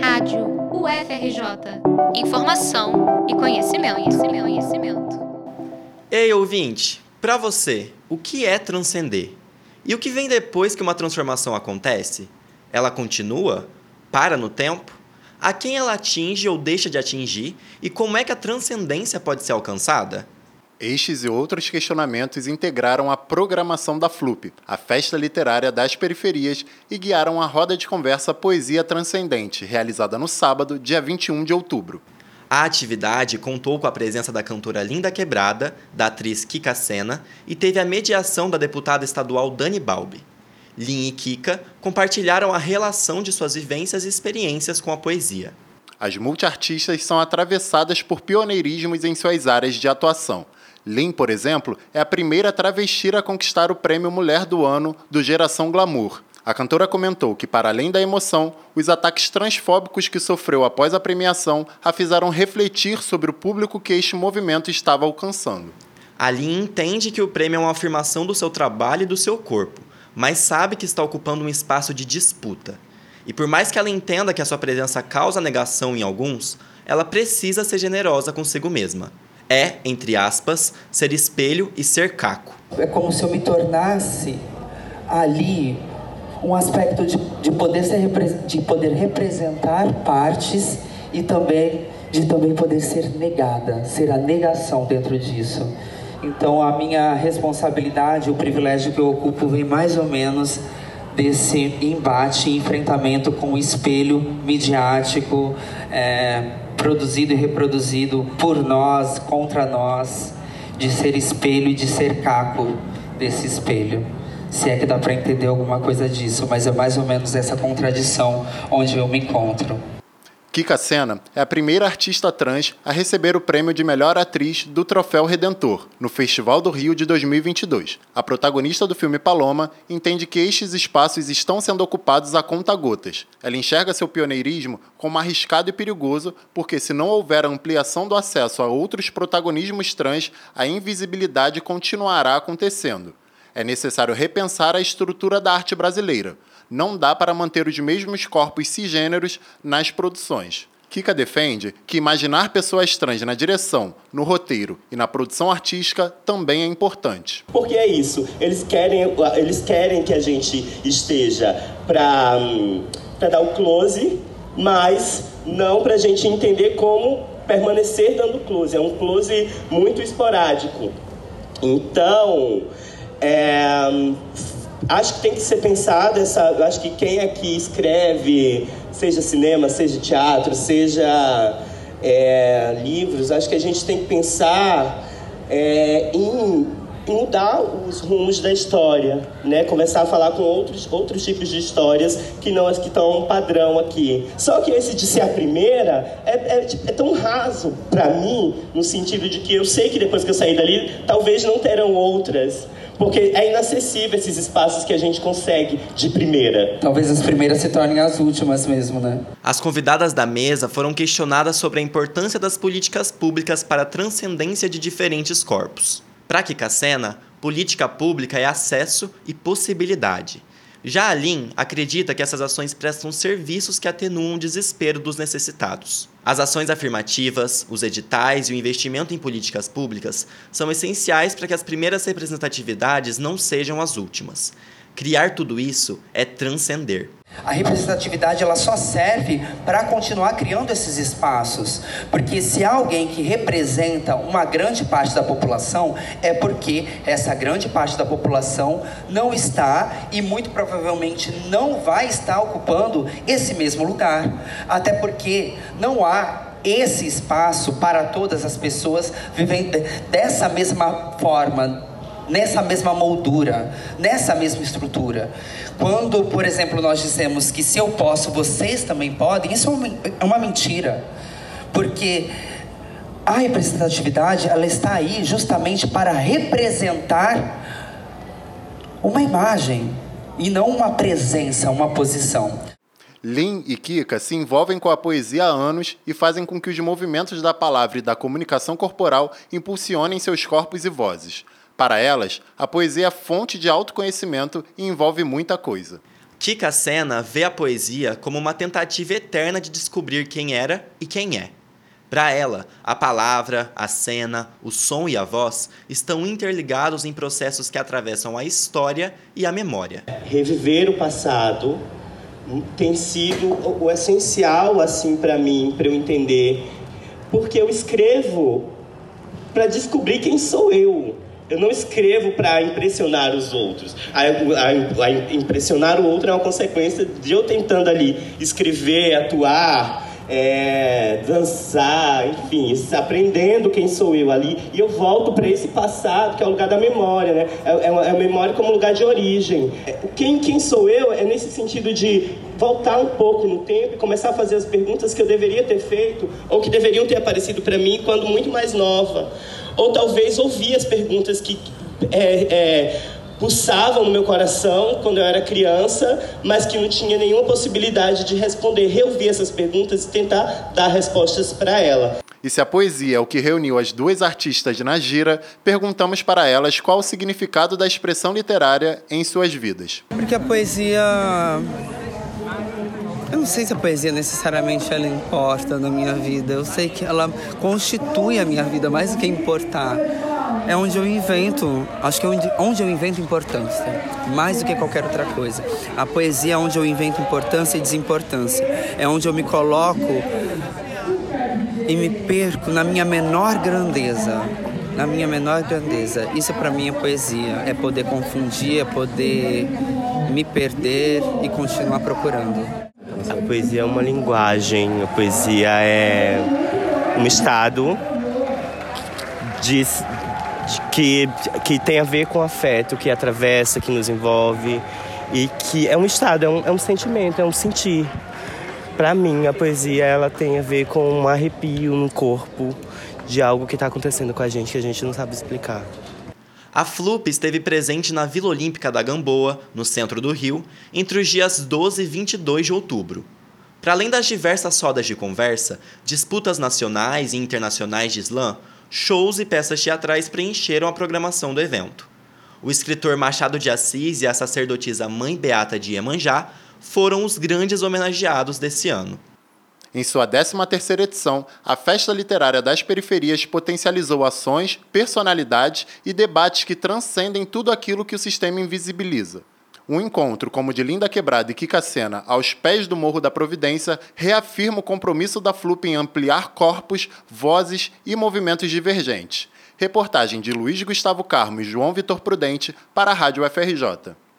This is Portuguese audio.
Rádio UFRJ. Informação e conhecimento, conhecimento, conhecimento. Ei, ouvinte, para você, o que é transcender? E o que vem depois que uma transformação acontece? Ela continua? Para no tempo? A quem ela atinge ou deixa de atingir? E como é que a transcendência pode ser alcançada? Estes e outros questionamentos integraram a programação da FLUP, a festa literária das periferias, e guiaram a roda de conversa Poesia Transcendente, realizada no sábado, dia 21 de outubro. A atividade contou com a presença da cantora Linda Quebrada, da atriz Kika Sena e teve a mediação da deputada estadual Dani Balbi. Lin e Kika compartilharam a relação de suas vivências e experiências com a poesia. As multiartistas são atravessadas por pioneirismos em suas áreas de atuação. Lin, por exemplo, é a primeira travesti a conquistar o prêmio Mulher do Ano do Geração Glamour. A cantora comentou que, para além da emoção, os ataques transfóbicos que sofreu após a premiação a fizeram refletir sobre o público que este movimento estava alcançando. A Lin entende que o prêmio é uma afirmação do seu trabalho e do seu corpo, mas sabe que está ocupando um espaço de disputa. E por mais que ela entenda que a sua presença causa negação em alguns, ela precisa ser generosa consigo mesma é, entre aspas, ser espelho e ser caco. É como se eu me tornasse ali um aspecto de, de, poder, ser, de poder representar partes e também de também poder ser negada, ser a negação dentro disso. Então a minha responsabilidade, o privilégio que eu ocupo vem mais ou menos desse embate enfrentamento com o espelho midiático, é, produzido e reproduzido por nós, contra nós, de ser espelho e de ser caco desse espelho. Se é que dá para entender alguma coisa disso, mas é mais ou menos essa contradição onde eu me encontro. Kika Sena é a primeira artista trans a receber o prêmio de melhor atriz do Troféu Redentor, no Festival do Rio de 2022. A protagonista do filme Paloma entende que estes espaços estão sendo ocupados a conta-gotas. Ela enxerga seu pioneirismo como arriscado e perigoso, porque se não houver ampliação do acesso a outros protagonismos trans, a invisibilidade continuará acontecendo. É necessário repensar a estrutura da arte brasileira não dá para manter os mesmos corpos cisgêneros nas produções. Kika defende que imaginar pessoas trans na direção, no roteiro e na produção artística também é importante. Porque é isso, eles querem, eles querem que a gente esteja para dar o close, mas não para a gente entender como permanecer dando close. É um close muito esporádico. Então, é, acho que tem que ser pensado essa, acho que quem aqui escreve, seja cinema, seja teatro, seja é, livros, acho que a gente tem que pensar é, em, em, mudar os rumos da história, né? Começar a falar com outros outros tipos de histórias que não as que estão padrão aqui. Só que esse de ser a primeira é, é, é tão raso para mim, no sentido de que eu sei que depois que eu sair dali, talvez não terão outras. Porque é inacessível esses espaços que a gente consegue de primeira. Talvez as primeiras se tornem as últimas mesmo, né? As convidadas da mesa foram questionadas sobre a importância das políticas públicas para a transcendência de diferentes corpos. Para Kikacena, política pública é acesso e possibilidade. Já a Lin acredita que essas ações prestam serviços que atenuam o desespero dos necessitados. As ações afirmativas, os editais e o investimento em políticas públicas são essenciais para que as primeiras representatividades não sejam as últimas. Criar tudo isso é transcender. A representatividade ela só serve para continuar criando esses espaços, porque se há alguém que representa uma grande parte da população, é porque essa grande parte da população não está e muito provavelmente não vai estar ocupando esse mesmo lugar, até porque não há esse espaço para todas as pessoas vivendo dessa mesma forma, nessa mesma moldura, nessa mesma estrutura. Quando, por exemplo, nós dizemos que se eu posso, vocês também podem, isso é uma é mentira. Porque a representatividade, ela está aí justamente para representar uma imagem e não uma presença, uma posição. Lin e Kika se envolvem com a poesia há anos e fazem com que os movimentos da palavra e da comunicação corporal impulsionem seus corpos e vozes. Para elas, a poesia é fonte de autoconhecimento e envolve muita coisa. Kika Sena vê a poesia como uma tentativa eterna de descobrir quem era e quem é. Para ela, a palavra, a cena, o som e a voz estão interligados em processos que atravessam a história e a memória. Reviver o passado tem sido o essencial assim para mim, para eu entender, porque eu escrevo para descobrir quem sou eu. Eu não escrevo para impressionar os outros. A, a, a, impressionar o outro é uma consequência de eu tentando ali escrever, atuar, é, dançar, enfim, aprendendo quem sou eu ali. E eu volto para esse passado, que é o lugar da memória, né? É, é, é, a memória como lugar de origem. É, quem, quem sou eu é nesse sentido de voltar um pouco no tempo e começar a fazer as perguntas que eu deveria ter feito ou que deveriam ter aparecido para mim quando muito mais nova. Ou talvez ouvir as perguntas que é, é, pulsavam no meu coração quando eu era criança, mas que não tinha nenhuma possibilidade de responder, reouvir essas perguntas e tentar dar respostas para ela. E se a poesia é o que reuniu as duas artistas na gira, perguntamos para elas qual o significado da expressão literária em suas vidas. Porque a poesia eu não sei se a poesia necessariamente ela importa na minha vida. Eu sei que ela constitui a minha vida mais do que importar é onde eu invento, acho que é onde eu invento importância, mais do que qualquer outra coisa. A poesia é onde eu invento importância e desimportância. É onde eu me coloco e me perco na minha menor grandeza. Na minha menor grandeza. Isso para mim é poesia. É poder confundir, é poder me perder e continuar procurando. A poesia é uma linguagem, a poesia é um estado de, que, que tem a ver com afeto, que atravessa, que nos envolve e que é um estado, é um, é um sentimento, é um sentir. Para mim, a poesia ela tem a ver com um arrepio no corpo de algo que está acontecendo com a gente que a gente não sabe explicar. A FLUP esteve presente na Vila Olímpica da Gamboa, no centro do Rio, entre os dias 12 e 22 de outubro. Para além das diversas rodas de conversa, disputas nacionais e internacionais de slam, shows e peças teatrais preencheram a programação do evento. O escritor Machado de Assis e a sacerdotisa Mãe Beata de Iemanjá foram os grandes homenageados desse ano. Em sua 13ª edição, a Festa Literária das Periferias potencializou ações, personalidades e debates que transcendem tudo aquilo que o sistema invisibiliza. Um encontro como o de Linda Quebrada e Kika Sena aos pés do Morro da Providência reafirma o compromisso da FLUP em ampliar corpos, vozes e movimentos divergentes. Reportagem de Luiz Gustavo Carmo e João Vitor Prudente para a Rádio FRJ.